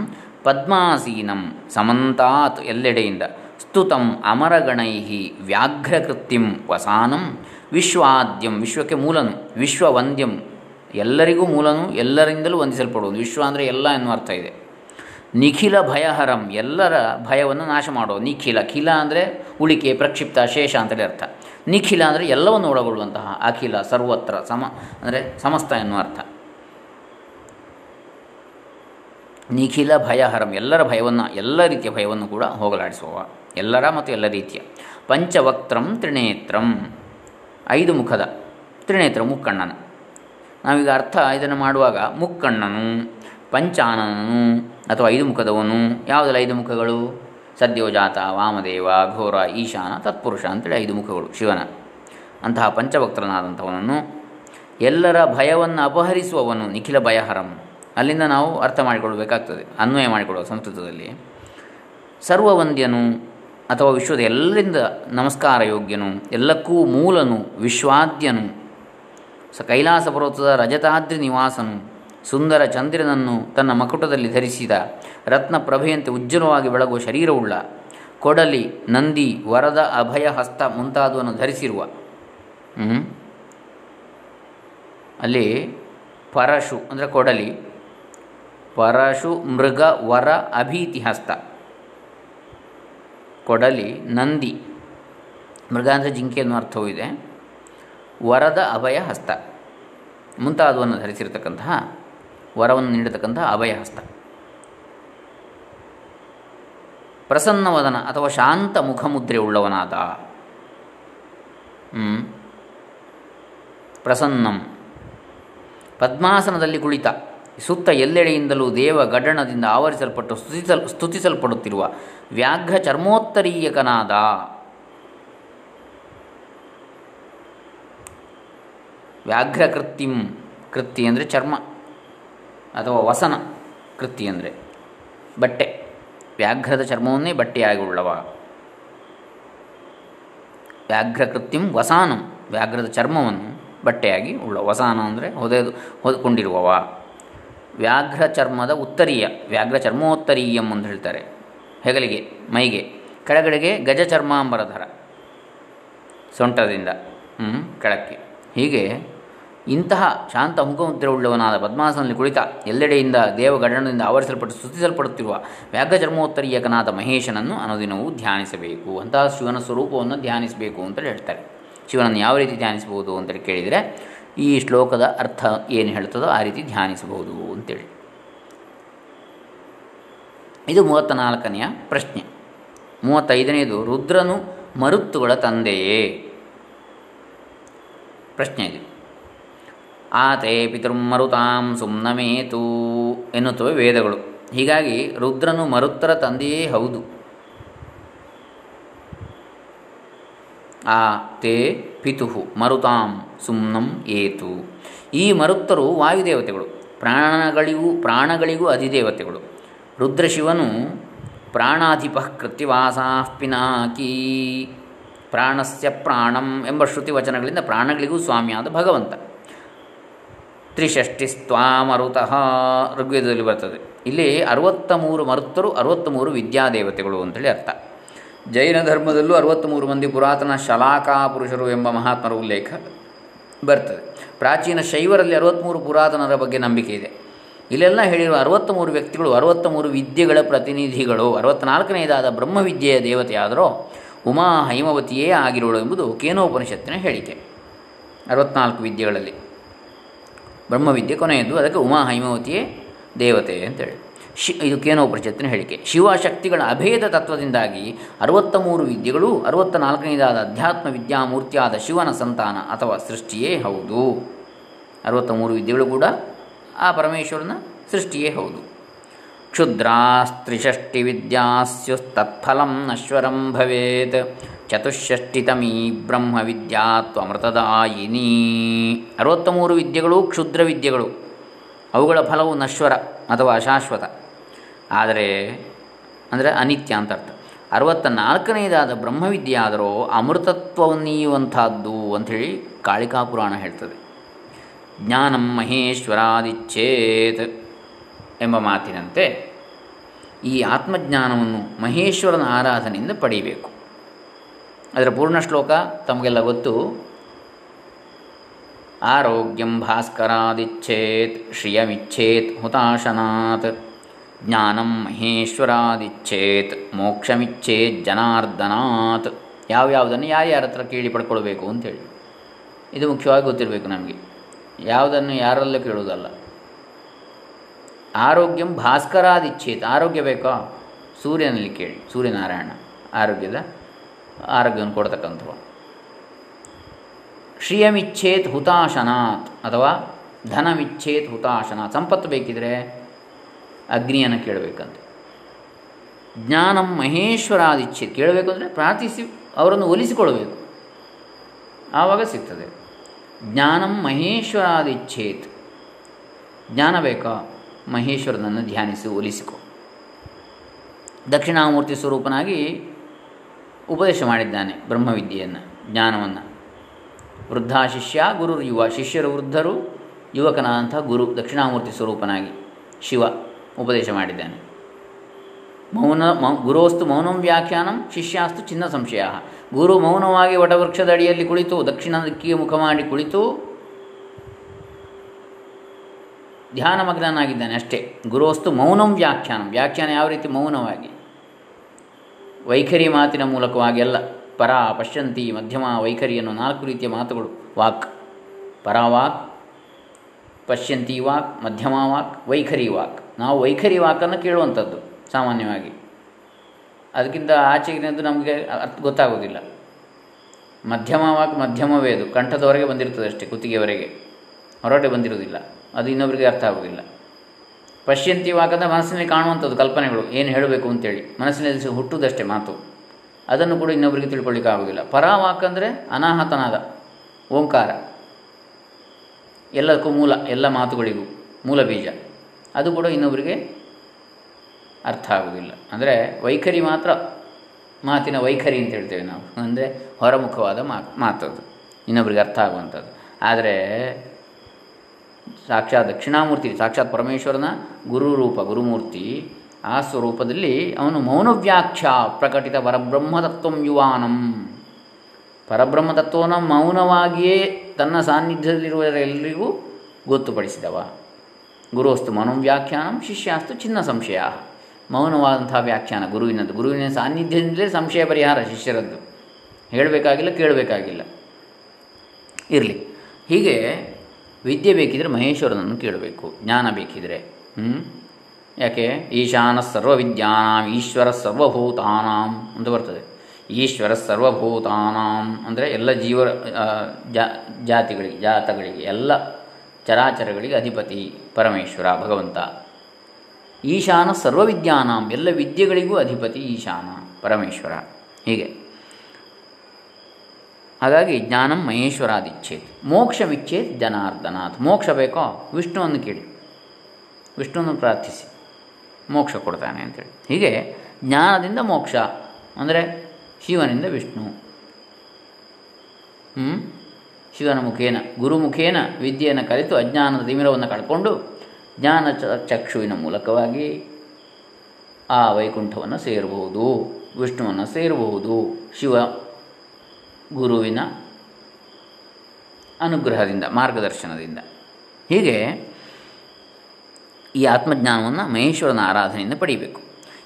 ಪದ್ಮಾಸೀನಂ ಸಮಂತಾತ್ ಎಲ್ಲೆಡೆಯಿಂದ. ಸ್ತುತಂ ಅಮರಗಣೈ ವ್ಯಾಘ್ರಕೃತ್ಯಂ ವಸಾನಂ. ವಿಶ್ವಾದ್ಯಂ ವಿಶ್ವಕ್ಕೆ ಮೂಲನು. ವಿಶ್ವವಂದ್ಯಂ ಎಲ್ಲರಿಗೂ ಮೂಲನು, ಎಲ್ಲರಿಂದಲೂ ವಂದಿಸಲ್ಪಡುವುದು ವಿಶ್ವ ಅಂದರೆ ಎಲ್ಲ ಎನ್ನುವ ಅರ್ಥ ಇದೆ. ನಿಖಿಲ ಭಯಹರಂ ಎಲ್ಲರ ಭಯವನ್ನು ನಾಶ ಮಾಡುವ. ನಿಖಿಲ, ಖಿಲ ಅಂದರೆ ಉಳಿಕೆ, ಪ್ರಕ್ಷಿಪ್ತ, ಶೇಷ ಅಂತೇಳಿ ಅರ್ಥ. ನಿಖಿಲ ಅಂದರೆ ಎಲ್ಲವನ್ನು ಒಳಗೊಳ್ಳುವಂತಹ ಅಖಿಲ, ಸರ್ವತ್ರ ಸಮ ಅಂದರೆ ಸಮಸ್ತ ಎನ್ನುವ ಅರ್ಥ. ನಿಖಿಲ ಭಯಹರಂ, ಎಲ್ಲರ ಭಯವನ್ನು, ಎಲ್ಲ ರೀತಿಯ ಭಯವನ್ನು ಕೂಡ ಹೋಗಲಾಡಿಸುವವ. ಎಲ್ಲರ ಮತ್ತು ಎಲ್ಲ ರೀತಿಯ. ಪಂಚವಕ್ತ್ರಂ ತ್ರಿನೇತ್ರಂ. ಐದು ಮುಖದ. ತ್ರಿನೇತ್ರ ಮುಕ್ಕಣ್ಣನ. ನಾವೀಗ ಅರ್ಥ ಇದನ್ನು ಮಾಡುವಾಗ ಮುಕ್ಕಣ್ಣನು, ಪಂಚಾನನನು, ಅಥವಾ ಐದು ಮುಖದವನು. ಯಾವುದೆಲ್ಲ ಐದು ಮುಖಗಳು? ಸದ್ಯೋಜಾತ ವಾಮದೇವ, ಘೋರ, ಈಶಾನ, ತತ್ಪುರುಷ ಅಂತೇಳಿ ಐದು ಮುಖಗಳು, ಶಿವನ. ಅಂತಹ ಪಂಚವಕ್ತ್ರನಾದಂಥವನನ್ನು ಎಲ್ಲರ ಭಯವನ್ನು ಅಪಹರಿಸುವವನು ನಿಖಿಲ ಭಯಹರಂ. ಅಲ್ಲಿಂದ ನಾವು ಅರ್ಥ ಮಾಡಿಕೊಳ್ಬೇಕಾಗ್ತದೆ ಅನ್ವಯ ಮಾಡಿಕೊಡುವ ಸಂಸ್ಕೃತದಲ್ಲಿ. ಸರ್ವವಂದ್ಯನು ಅಥವಾ ವಿಶ್ವದ ಎಲ್ಲರಿಂದ ನಮಸ್ಕಾರ ಯೋಗ್ಯನು, ಎಲ್ಲಕ್ಕೂ ಮೂಲನು, ವಿಶ್ವಾದ್ಯನು. ಸ ಕೈಲಾಸ ಪರ್ವತದ ರಜತಾದ್ರಿ ನಿವಾಸನು, ಸುಂದರ ಚಂದ್ರನನ್ನು ತನ್ನ ಮಕುಟದಲ್ಲಿ ಧರಿಸಿದ, ರತ್ನ ಪ್ರಭೆಯಂತೆ ಉಜ್ವಲವಾಗಿ ಬೆಳಗುವ ಶರೀರವುಳ್ಳ, ಕೊಡಲಿ, ನಂದಿ, ವರದ, ಅಭಯ, ಹಸ್ತ ಮುಂತಾದವನ್ನು ಧರಿಸಿರುವ. ಅಲ್ಲಿ ಪರಶು, ಅಂದರೆ ಕೊಡಲಿ ಪರಶು, ಮೃಗ, ವರ ಅಭೀತಿ ಹಸ್ತ ಕೊಡಲಿ, ನಂದಿ. ಮೃಗ ಅಂದರೆ ಜಿಂಕೆ ಅನ್ನೋ ಅರ್ಥವೂ ಇದೆ. ವರದ ಅಭಯ ಹಸ್ತ. ಮುಂತಾದವನ್ನು ಧರಿಸಿರ್ತಕ್ಕಂತಹ, ವರವನ್ನು ನೀಡತಕ್ಕಂತಹ ಅಭಯ ಹಸ್ತ. ಪ್ರಸನ್ನವದನ ಅಥವಾ ಶಾಂತ ಮುಖಮುದ್ರೆ ಉಳ್ಳವನಾದ. ಪ್ರಸನ್ನಂ. ಪದ್ಮಾಸನದಲ್ಲಿ ಕುಳಿತ. ಸುತ್ತ ಎಲ್ಲೆಡೆಯಿಂದಲೂ ದೇವ ಗಡಣದಿಂದ ಆವರಿಸಲ್ಪಟ್ಟು ಸ್ತುತಿಸಲ್, ಸ್ತುತಿಸಲ್ಪಡುತ್ತಿರುವ ವ್ಯಾಘ್ರ ಚರ್ಮೋತ್ತರೀಯಕನಾದ ವ್ಯಾಘ್ರ ಕೃತಿಂ ಕೃತಿ ಅಂದರೆ ಚರ್ಮ, ಅಥವಾ ವಸನ ಕೃತಿ ಅಂದರೆ ಬಟ್ಟೆ. ವ್ಯಾಘ್ರದ ಚರ್ಮವನ್ನೇ ಬಟ್ಟೆಯಾಗಿ ಉಳ್ಳವ. ವ್ಯಾಘ್ರ ಕೃತಿಂ ವಸಾನಂ, ವ್ಯಾಘ್ರದ ಚರ್ಮವನ್ನು ಬಟ್ಟೆಯಾಗಿ ಉಳ್ಳ, ವಸಾನ ಅಂದರೆ ಹೊದೆದು, ಹೊದ್ಕೊಂಡಿರುವವ. ವ್ಯಾಘ್ರ ಚರ್ಮದ ಉತ್ತರೀಯ ವ್ಯಾಘ್ರ ಚರ್ಮೋತ್ತರೀಯಂ ಅಂತ ಹೇಳ್ತಾರೆ. ಹೆಗಲಿಗೆ, ಮೈಗೆ, ಕೆಳಗಡೆಗೆ ಗಜ ಚರ್ಮಾಂಬರಧರ ಸೊಂಟದಿಂದ ಹ್ಞೂ ಕೆಳಕ್ಕೆ. ಹೀಗೆ ಇಂತಹ ಶಾಂತ ಮುಖಮುದ್ರೆ ಉಳ್ಳವನಾದ ಪದ್ಮಾಸನಲ್ಲಿ ಕುಳಿತ ಎಲ್ಲೆಡೆಯಿಂದ ದೇವಗಡನದಿಂದ ಆವರಿಸಲ್ಪಟ್ಟು ಸ್ತುತಿಸಲ್ಪಡುತ್ತಿರುವ ವ್ಯಾಘ್ರ ಚರ್ಮೋತ್ತರೀಯಕನಾದ ಮಹೇಶನನ್ನು ಅನುದಿನವೂ ಧ್ಯಾನಿಸಬೇಕು. ಅಂತಹ ಶಿವನ ಸ್ವರೂಪವನ್ನು ಧ್ಯಾನಿಸಬೇಕು ಅಂತ ಹೇಳ್ತಾರೆ. ಶಿವನನ್ನು ಯಾವ ರೀತಿ ಧ್ಯಾನಿಸಬಹುದು ಅಂತೇಳಿ ಕೇಳಿದರೆ ಈ ಶ್ಲೋಕದ ಅರ್ಥ ಏನು ಹೇಳ್ತದೋ ಆ ರೀತಿ ಧ್ಯಾನಿಸಬಹುದು ಅಂತೇಳಿ. ಇದು ಮೂವತ್ತ ನಾಲ್ಕನೆಯ ಪ್ರಶ್ನೆ. ಮೂವತ್ತೈದನೆಯದು, ರುದ್ರನು ಮರುತ್ತುಗಳ ತಂದೆಯೇ? ಪ್ರಶ್ನೆ ಇದೆ. ಆತೇ ಪಿತೃಮರುತಾಂ ಸುಮ್ನಮೇತು ಎನ್ನುತ್ತವೆ ವೇದಗಳು. ಹೀಗಾಗಿ ರುದ್ರನು ಮರುತ್ತರ ತಂದೆಯೇ ಹೌದು. ಆ ತೇ ಪಿತುಹು ಮರುತಾಂ ಸುಮ್ನಂ ಏತು. ಈ ಮರುತ್ತರು ವಾಯುದೇವತೆಗಳು, ಪ್ರಾಣಗಳಿಗೂ ಪ್ರಾಣಗಳಿಗೂ ಅಧಿದೇವತೆಗಳು. ರುದ್ರಶಿವನು ಪ್ರಾಣಾಧಿಪ ಕೃತ್ಯವಾಸಾ ಪಿನಾಕಿ. ಪ್ರಾಣಸ್ಯ ಪ್ರಾಣಂ ಎಂಬ ಶ್ರುತಿ ವಚನಗಳಿಂದ ಪ್ರಾಣಗಳಿಗೂ ಸ್ವಾಮಿಯಾದ ಭಗವಂತ. ತ್ರಿಷಷ್ಟಿ ಸ್ವಾಮರುತಃ ಋಗ್ವೇದದಲ್ಲಿ ಬರ್ತದೆ. ಇಲ್ಲಿ ಅರವತ್ತ ಮೂರು ಮರುತ್ತರು ಅರವತ್ತ ಮೂರು ವಿದ್ಯಾದೇವತೆಗಳು ಅಂತೇಳಿ ಅರ್ಥ. ಜೈನ ಧರ್ಮದಲ್ಲೂ ಅರವತ್ತ್ಮೂರು ಮಂದಿ ಪುರಾತನ ಶಲಾಕಾ ಪುರುಷರು ಎಂಬ ಮಹಾತ್ಮರ ಉಲ್ಲೇಖ ಬರ್ತದೆ. ಪ್ರಾಚೀನ ಶೈವರಲ್ಲಿ ಅರವತ್ತ್ಮೂರು ಪುರಾತನರ ಬಗ್ಗೆ ನಂಬಿಕೆ ಇದೆ. ಇಲ್ಲೆಲ್ಲ ಹೇಳಿರುವ ಅರವತ್ತ್ಮೂರು ವ್ಯಕ್ತಿಗಳು ಅರವತ್ತ ಮೂರು ವಿದ್ಯೆಗಳ ಪ್ರತಿನಿಧಿಗಳು ಅರವತ್ತ್ನಾಲ್ಕನೆಯದಾದ ಬ್ರಹ್ಮವಿದ್ಯೆಯ ದೇವತೆಯಾದರೂ ಉಮಾ ಹೈಮವತಿಯೇ ಆಗಿರೋಳು ಎಂಬುದು ಕೇನೋಪನಿಷತ್ತಿನ ಹೇಳಿಕೆ. ಅರವತ್ನಾಲ್ಕು ವಿದ್ಯೆಗಳಲ್ಲಿ ಬ್ರಹ್ಮವಿದ್ಯೆ ಕೊನೆಯದು ಅದಕ್ಕೆ ಉಮಾ ಹೈಮವತಿಯೇ ದೇವತೆ ಅಂತೇಳಿ. ಶಿ ಇದು ಕೇನೋಪನಿಷತ್ತಿನ ಹೇಳಿಕೆ. ಶಿವಶಕ್ತಿಗಳ ಅಭೇದ ತತ್ವದಿಂದಾಗಿ ಅರವತ್ತ ಮೂರು ವಿದ್ಯೆಗಳು ಅರವತ್ತ ನಾಲ್ಕನೇದಾದ ಅಧ್ಯಾತ್ಮ ವಿದ್ಯಾಮೂರ್ತಿಯಾದ ಶಿವನ ಸಂತಾನ ಅಥವಾ ಸೃಷ್ಟಿಯೇ ಹೌದು. ಅರವತ್ತ ಮೂರು ವಿದ್ಯೆಗಳು ಕೂಡ ಆ ಪರಮೇಶ್ವರನ ಸೃಷ್ಟಿಯೇ ಹೌದು. ಕ್ಷುದ್ರಾಸ್ತ್ರಿಷಷ್ಟಿ ವಿದ್ಯಾಸ್ಯು ತತ್ಫಲಂ ನಶ್ವರಂ ಭವೇತ್. ಚತುಷ್ಷಷ್ಟಿತಮೀ ಬ್ರಹ್ಮ ವಿದ್ಯಾತ್ವಮೃತದಾಯಿನಿ ಅರವತ್ತ ಮೂರು ವಿದ್ಯೆಗಳು ಕ್ಷುದ್ರ ವಿದ್ಯೆಗಳು. ಅವುಗಳ ಫಲವು ನಶ್ವರ ಅಥವಾ ಅಶಾಶ್ವತ ಆದರೆ, ಅಂದರೆ ಅನಿತ್ಯ ಅಂತ ಅರ್ಥ. ಅರವತ್ತ ನಾಲ್ಕನೆಯದಾದ ಬ್ರಹ್ಮವಿದ್ಯೆ ಆದರೂ ಅಮೃತತ್ವವನ್ನೀಯುವಂಥದ್ದು ಅಂಥೇಳಿ ಕಾಳಿಕಾ ಪುರಾಣ ಹೇಳ್ತದೆ. ಜ್ಞಾನಂ ಮಹೇಶ್ವರಾದಿಚ್ಛೇತ್ ಎಂಬ ಮಾತಿನಂತೆ ಈ ಆತ್ಮಜ್ಞಾನವನ್ನು ಮಹೇಶ್ವರನ ಆರಾಧನೆಯಿಂದ ಪಡೆಯಬೇಕು. ಅದರ ಪೂರ್ಣ ಶ್ಲೋಕ ತಮಗೆಲ್ಲ ಗೊತ್ತು? ಆರೋಗ್ಯಂ ಭಾಸ್ಕರಾದಿಚ್ಛೇತ್ ಶ್ರಿಯಮಿಚ್ಛೇತ್ ಹುತಾಶನಾತ್. ಜ್ಞಾನಂ ಮಹೇಶ್ವರಾದಿಚ್ಛೇತ್, ಮೋಕ್ಷಮಿಚ್ಛೇತ್ ಜನಾರ್ದನಾತ್. ಯಾವ್ಯಾವುದನ್ನು ಯಾರ್ಯಾರ ಹತ್ರ ಕೇಳಿ ಪಡ್ಕೊಳ್ಬೇಕು ಅಂತೇಳಿ ಇದು ಮುಖ್ಯವಾಗಿ ಗೊತ್ತಿರಬೇಕು ನಮಗೆ. ಯಾವುದನ್ನು ಯಾರಲ್ಲೂ ಕೇಳುವುದಲ್ಲ. ಆರೋಗ್ಯಂ ಭಾಸ್ಕರಾದಿಚ್ಛೇತ್. ಆರೋಗ್ಯ ಬೇಕಾ? ಸೂರ್ಯನಲ್ಲಿ ಕೇಳಿ. ಸೂರ್ಯನಾರಾಯಣ. ಆರೋಗ್ಯದ ಆರೋಗ್ಯವನ್ನು ಕೊಡ್ತಕ್ಕಂಥವು ಶ್ರಿಯಮಿಚ್ಛೇತ್ ಹುತಾಶನಾತ್ ಅಥವಾ ಧನಮಿಚ್ಛೇತ್ ಹುತಾಶನಾತ್. ಸಂಪತ್ತು ಬೇಕಿದ್ರೆ ಅಗ್ನಿಯನ್ನು ಕೇಳಬೇಕಂತೆ. ಜ್ಞಾನಂ ಮಹೇಶ್ವರಾದಿಚ್ಛೆ. ಕೇಳಬೇಕು ಅಂದರೆ ಪ್ರಾರ್ಥಿಸಿ, ಅವರನ್ನು ಒಲಿಸಿಕೊಳ್ಬೇಕು ಆವಾಗ ಸಿಗ್ತದೆ. ಜ್ಞಾನಂ ಮಹೇಶ್ವರಾದಿಚ್ಛೇತ್. ಜ್ಞಾನ ಬೇಕಾ? ಮಹೇಶ್ವರನನ್ನು ಧ್ಯಾನಿಸಿ, ಒಲಿಸಿಕೊ. ದಕ್ಷಿಣಾಮೂರ್ತಿ ಸ್ವರೂಪನಾಗಿ ಉಪದೇಶ ಮಾಡಿದ್ದಾನೆ ಬ್ರಹ್ಮವಿದ್ಯೆಯನ್ನು, ಜ್ಞಾನವನ್ನು. ವೃದ್ಧ ಶಿಷ್ಯ ಗುರು ಯುವ ಶಿಷ್ಯರು ವೃದ್ಧರು, ಯುವಕನಾದಂಥ ಗುರು, ದಕ್ಷಿಣಾಮೂರ್ತಿ ಸ್ವರೂಪನಾಗಿ ಶಿವ. ಉಪದೇಶ ಮಾಡಿದ್ದಾನೆ. ಮೌನ, ಮೌ, ಗುರೋಸ್ತು ಮೌನಂ ವ್ಯಾಖ್ಯಾನಂ ಶಿಷ್ಯಾಸ್ತು ಚಿನ್ನ ಸಂಶಯ. ಗುರು ಮೌನವಾಗಿ ವಟವೃಕ್ಷದ ಅಡಿಯಲ್ಲಿ ಕುಳಿತು, ದಕ್ಷಿಣ ದಿಕ್ಕಿಗೆ ಮುಖ ಮಾಡಿ ಕುಳಿತು ಧ್ಯಾನಮಗ್ನಾಗಿದ್ದಾನೆ ಅಷ್ಟೇ. ಗುರುವಸ್ತು ಮೌನಂ ವ್ಯಾಖ್ಯಾನಂ. ವ್ಯಾಖ್ಯಾನ ಯಾವ ರೀತಿ? ಮೌನವಾಗಿ. ವೈಖರಿ ಮಾತಿನ ಮೂಲಕವಾಗಿ ಅಲ್ಲ. ಪರ ಪಶ್ಯಂತಿ ಮಧ್ಯಮ ವೈಖರಿ ಅನ್ನೋ ನಾಲ್ಕು ರೀತಿಯ ಮಾತುಗಳು. ವಾಕ್ ಪರಾವಾಕ್ ಪಶ್ಯಂತಿ ವಾಕ್, ಮಧ್ಯಮ ವಾಕ್, ವೈಖರಿ ವಾಕ್. ನಾವು ವೈಖರಿ ವಾಕನ್ನು ಕೇಳುವಂಥದ್ದು, ಸಾಮಾನ್ಯವಾಗಿ. ಅದಕ್ಕಿಂತ ಆಚೆಗಿನದ್ದು ನಮಗೆ ಅರ್ಥ ಗೊತ್ತಾಗೋದಿಲ್ಲ ಮಧ್ಯಮ ವಾಕ್ ಮಧ್ಯಮವೇ ಅದು. ಕಂಠದವರೆಗೆ ಬಂದಿರ್ತದೆ ಅಷ್ಟೇ ಕುತ್ತಿಗೆವರೆಗೆ ಹೊರಟೆ ಬಂದಿರೋದಿಲ್ಲ ಅದು ಇನ್ನೊಬ್ಬರಿಗೆ ಅರ್ಥ ಆಗೋದಿಲ್ಲ ಪಶ್ಯಂತಿ ವಾಕದ ಮನಸ್ಸಿನಲ್ಲಿ ಕಾಣುವಂಥದ್ದು, ಕಲ್ಪನೆಗಳು. ಏನು ಹೇಳಬೇಕು ಅಂತೇಳಿ. ಮನಸ್ಸಿನಲ್ಲಿ ಹುಟ್ಟುವುದಷ್ಟೇ ಮಾತು. ಅದನ್ನು ಕೂಡ ಇನ್ನೊಬ್ಬರಿಗೆ ತಿಳ್ಕೊಳ್ಳಿಕ್ಕೆ ಆಗೋದಿಲ್ಲ ಪರಾವಾಕ್ ಅಂದರೆ ಅನಾಹತನಾದ, ಓಂಕಾರ. ಎಲ್ಲದಕ್ಕೂ ಮೂಲ, ಎಲ್ಲ ಮಾತುಗಳಿಗೂ ಮೂಲ ಬೀಜ. ಅದು ಕೂಡ ಇನ್ನೊಬ್ಬರಿಗೆ ಅರ್ಥ ಆಗುವುದಿಲ್ಲ ಅಂದರೆ ವೈಖರಿ ಮಾತ್ರ ಮಾತಿನ ವೈಖರಿ ಅಂತ ಹೇಳ್ತೇವೆ ನಾವು. ಅಂದರೆ ಹೊರಮುಖವಾದ ಮಾತು ಮಾತದು ಇನ್ನೊಬ್ಬರಿಗೆ ಅರ್ಥ ಆಗುವಂಥದ್ದು. ಆದರೆ ಸಾಕ್ಷಾತ್ ದಕ್ಷಿಣಾಮೂರ್ತಿ, ಸಾಕ್ಷಾತ್ ಪರಮೇಶ್ವರನ ಗುರು ರೂಪ ಗುರುಮೂರ್ತಿ ಆ ಸ್ವರೂಪದಲ್ಲಿ ಅವನು ಮೌನವ್ಯಾಖ್ಯ ಪ್ರಕಟಿತ ಪರಬ್ರಹ್ಮತತ್ವಂ ಯುವಾನಂ. ಪರಬ್ರಹ್ಮತತ್ವವನ್ನು ಮೌನವಾಗಿಯೇ ತನ್ನ ಸಾನ್ನಿಧ್ಯದಲ್ಲಿರುವವರೆಲ್ಲರಿಗೂ ಗೊತ್ತುಪಡಿಸಿದವ. ಗುರುವಸ್ತು ಮನೋವ್ಯಾಖ್ಯಾನಂ ಶಿಷ್ಯಾಸ್ತು ಚಿನ್ನ ಸಂಶಯ ಮೌನವಾದಂಥ ವ್ಯಾಖ್ಯಾನ ಗುರುವಿನದ್ದು. ಗುರುವಿನ ಸಾನ್ನಿಧ್ಯದಿಂದಲೇ ಸಂಶಯ ಪರಿಹಾರ ಶಿಷ್ಯರದ್ದು. ಹೇಳಬೇಕಾಗಿಲ್ಲ, ಕೇಳಬೇಕಾಗಿಲ್ಲ. ಇರಲಿ. ಹೀಗೆ ವಿದ್ಯೆ ಬೇಕಿದ್ರೆ ಮಹೇಶ್ವರನನ್ನು ಕೇಳಬೇಕು. ಜ್ಞಾನ ಬೇಕಿದ್ರೆ. ಹ್ಞೂ ಯಾಕೆ? ಈಶಾನ ಸರ್ವವಿದ್ಯಾನಾಂ, ಈಶ್ವರ ಸರ್ವಭೂತಾನಾಂ ಅಂತ ಬರ್ತದೆ. ಈಶ್ವರ ಸರ್ವಭೂತಾನಾಂ ಅಂದರೆ ಎಲ್ಲ ಜೀವ ಜಾತಿಗಳಿಗೆ, ಜಾತಗಳಿಗೆ, ಎಲ್ಲ ಚರಾಚರಗಳಿಗೆ ಅಧಿಪತಿ ಪರಮೇಶ್ವರ, ಭಗವಂತ. ಈಶಾನ ಸರ್ವವಿದ್ಯಾನಾಂ, ಎಲ್ಲ ವಿದ್ಯೆಗಳಿಗೂ ಅಧಿಪತಿ ಈಶಾನ ಪರಮೇಶ್ವರ. ಹೀಗೆ. ಹಾಗಾಗಿ ಜ್ಞಾನಂ ಮಹೇಶ್ವರಾದಿಚ್ಛೇತ್. ಮೋಕ್ಷವಿಚ್ಛೇತ್ ಜನಾರ್ದನಾಥ್. ಮೋಕ್ಷ ಬೇಕೋ? ವಿಷ್ಣುವನ್ನು ಕೇಳಿ. ವಿಷ್ಣುವನ್ನು ಪ್ರಾರ್ಥಿಸಿ. ಮೋಕ್ಷ ಕೊಡ್ತಾನೆ ಅಂತೇಳಿ. ಹೀಗೆ ಜ್ಞಾನದಿಂದ ಮೋಕ್ಷ. ಅಂದರೆ ಶಿವನಿಂದ ವಿಷ್ಣು. ಶಿವನ ಮುಖೇನ ಗುರುಮುಖೇನ ವಿದ್ಯೆಯನ್ನು ಕಲಿತು ಅಜ್ಞಾನದ ತಿಮಿರವನ್ನು ಕಳ್ಕೊಂಡು ಜ್ಞಾನ ಚಕ್ಷುವಿನ ಮೂಲಕವಾಗಿ ಆ ವೈಕುಂಠವನ್ನು ಸೇರಬಹುದು, ವಿಷ್ಣುವನ್ನು ಸೇರಬಹುದು, ಶಿವ ಗುರುವಿನ ಅನುಗ್ರಹದಿಂದ, ಮಾರ್ಗದರ್ಶನದಿಂದ. ಹೀಗೆ ಈ ಆತ್ಮಜ್ಞಾನವನ್ನು ಮಹೇಶ್ವರನ ಆರಾಧನೆಯಿಂದ ಪಡೆಯಬೇಕು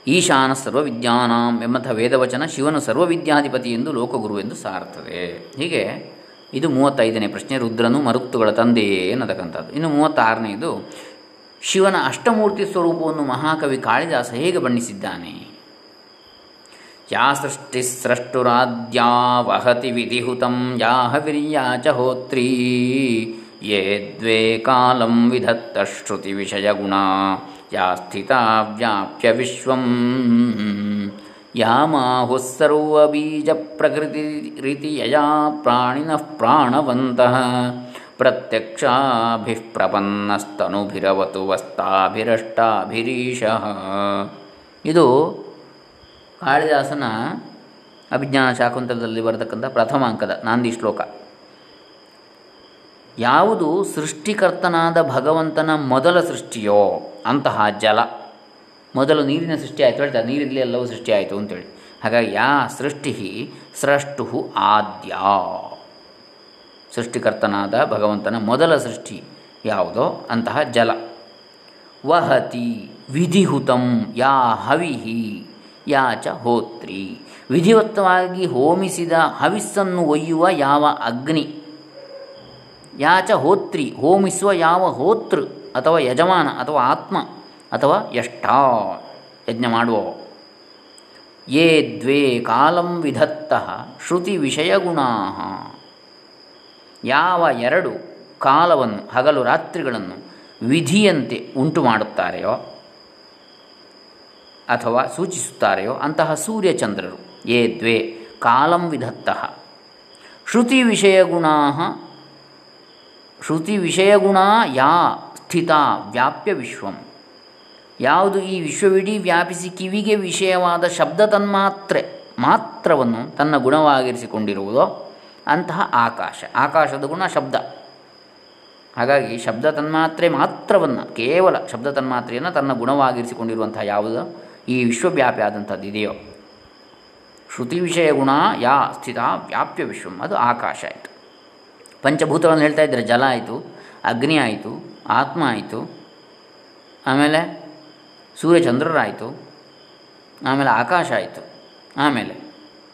ಈಶಾನ ಸರ್ವವಿದ್ಯಾನಾಂ ಎಂಬಂಥ ವೇದವಚನ ಶಿವನು ಸರ್ವವಿದ್ಯಾಧಿಪತಿ ಎಂದು ಲೋಕಗುರು ಎಂದು ಸಾರುತ್ತದೆ. ಹೀಗೆ ಇದು ಮೂವತ್ತೈದನೇ ಪ್ರಶ್ನೆ. ರುದ್ರನು ಮರುತ್ತುಗಳ ತಂದೆಯೇ ಅನ್ನತಕ್ಕಂಥದ್ದು ಇನ್ನು ಮೂವತ್ತಾರನೆಯದು ಶಿವನ ಅಷ್ಟಮೂರ್ತಿ ಸ್ವರೂಪವನ್ನು ಮಹಾಕವಿ ಕಾಳಿದಾಸ ಹೇಗೆ ಬಣ್ಣಿಸಿದ್ದಾನೆ? ಯಾ ಸೃಷ್ಟಿಸ್ರಷ್ಟುರಾದ್ಯಾ ವಹತಿ ವಿಧಿಹುತಂ ಯಾಹವಿರ್ಯಾ ಚ ಯೇ ದ್ವೇ ಕಾಲಂ ವಿಧತ್ತ ಶ್ರುತಿ ವಿಷಯಗುಣ ಯಾ ಸ್ಥಿತಾ ವ್ಯಾಪ್ಯ ವಿಶ್ವಂ. ಯಾಮಾಹುಃ ಸರ್ವಬೀಜ ಪ್ರಕೃತಿ ರೀತಿ ಯಯಾ ಪ್ರಾಣಿನಃ ಪ್ರಾಣವಂತಃ. ಪ್ರತ್ಯಕ್ಷಾಭಿ ಪ್ರಪನ್ನಸ್ತನುಭಿರವತು ವಸ್ತಾಭಿರಷ್ಟಾಭಿರೀಶಃ. ಇದು ಕಾಳಿದಾಸನ ಅಭಿಜ್ಞಾನ ಶಾಕುಂತಲದಲ್ಲಿ ಬರತಕ್ಕಂಥ ಪ್ರಥಮ ಅಂಕದ ನಾಂದಿ ಶ್ಲೋಕ. ಯಾವುದು ಸೃಷ್ಟಿಕರ್ತನಾದ ಭಗವಂತನ ಮೊದಲ ಸೃಷ್ಟಿಯೋ ಅಂತಹ ಜಲ. ಮೊದಲು ನೀರಿನ ಸೃಷ್ಟಿ ಆಯಿತು ಹೇಳ್ತಾರೆ ನೀರಿನಲ್ಲಿ ಎಲ್ಲವೂ ಸೃಷ್ಟಿ ಆಯಿತು ಅಂತೇಳಿ. ಹಾಗಾಗಿ ಯಾ ಸೃಷ್ಟಿ ಸೃಷ್ಟು ಆದ್ಯ. ಸೃಷ್ಟಿಕರ್ತನಾದ ಭಗವಂತನ ಮೊದಲ ಸೃಷ್ಟಿ ಯಾವುದೋ ಅಂತಹ ಜಲ. ವಹತಿ ವಿಧಿಹುತಂ ಯಾ ಹವಿಹಿ ಯಾಚ ಹೋತ್ರಿ. ವಿಧಿವತ್ತವಾಗಿ ಹೋಮಿಸಿದ ಹವಿಸ್ಸನ್ನು ಒಯ್ಯುವ ಯಾವ ಅಗ್ನಿ? ಯಾಚ ಹೋತ್ರಿ, ಹೋಮಿಸುವ ಯಾವ ಹೋತೃ ಅಥವಾ ಯಜಮಾನ ಅಥವಾ ಆತ್ಮ? ಅಥವಾ ಎಷ್ಟಾ ಯಜ್ಞ ಮಾಡುವ. ಯೇ ದ್ವೇ ಕಾಲಂ ವಿಧತ್ತಃ ಶ್ರುತಿ ವಿಷಯಗುಣಾ ಯಾವ ಎರಡು ಕಾಲವನ್ನು, ಹಗಲು ರಾತ್ರಿಗಳನ್ನು ವಿಧಿಯಂತೆ ಉಂಟು ಮಾಡುತ್ತಾರೆಯೋ ಅಥವಾ ಸೂಚಿಸುತ್ತಾರೆಯೋ ಅಂತಹ ಸೂರ್ಯಚಂದ್ರರು. ಯೇ ದ್ವೇ ಕಾಲಂ ವಿಧತ್ತಃ ಶ್ರುತಿ ವಿಷಯಗುಣಾ ಶ್ರುತಿ ವಿಷಯಗುಣ ಯಾ ಸ್ಥಿತ ವ್ಯಾಪ್ಯ ವಿಶ್ವಂ. ಯಾವುದು ಈ ವಿಶ್ವವಿಡೀ ವ್ಯಾಪಿಸಿ ಕಿವಿಗೆ ವಿಷಯವಾದ ಶಬ್ದ ತನ್ಮಾತ್ರೆ ಮಾತ್ರವನ್ನು ತನ್ನ ಗುಣವಾಗಿರಿಸಿಕೊಂಡಿರುವುದೋ ಅಂತಹ ಆಕಾಶ. ಆಕಾಶದ ಗುಣ ಶಬ್ದ. ಹಾಗಾಗಿ ಶಬ್ದ ತನ್ಮಾತ್ರೆ ಮಾತ್ರವನ್ನು, ಕೇವಲ ಶಬ್ದ ತನ್ಮಾತ್ರೆಯನ್ನು ತನ್ನ ಗುಣವಾಗಿರಿಸಿಕೊಂಡಿರುವಂತಹ ಯಾವುದು? ಈ ವಿಶ್ವವ್ಯಾಪಿ ಆದಂಥದ್ದು ಇದೆಯೋ? ಶ್ರುತಿ ವಿಷಯ ಗುಣ ಯಾ ಸ್ಥಿತ ವ್ಯಾಪ್ಯ ವಿಶ್ವಂ. ಅದು ಆಕಾಶ ಆಯಿತು. ಪಂಚಭೂತಗಳನ್ನು ಹೇಳ್ತಾ ಇದ್ದರೆ. ಜಲ ಆಯಿತು, ಅಗ್ನಿ ಆಯಿತು, ಆತ್ಮ ಆಯಿತು. ಆಮೇಲೆ ಸೂರ್ಯಚಂದ್ರರಾಯಿತು, ಆಮೇಲೆ ಆಕಾಶ ಆಯಿತು, ಆಮೇಲೆ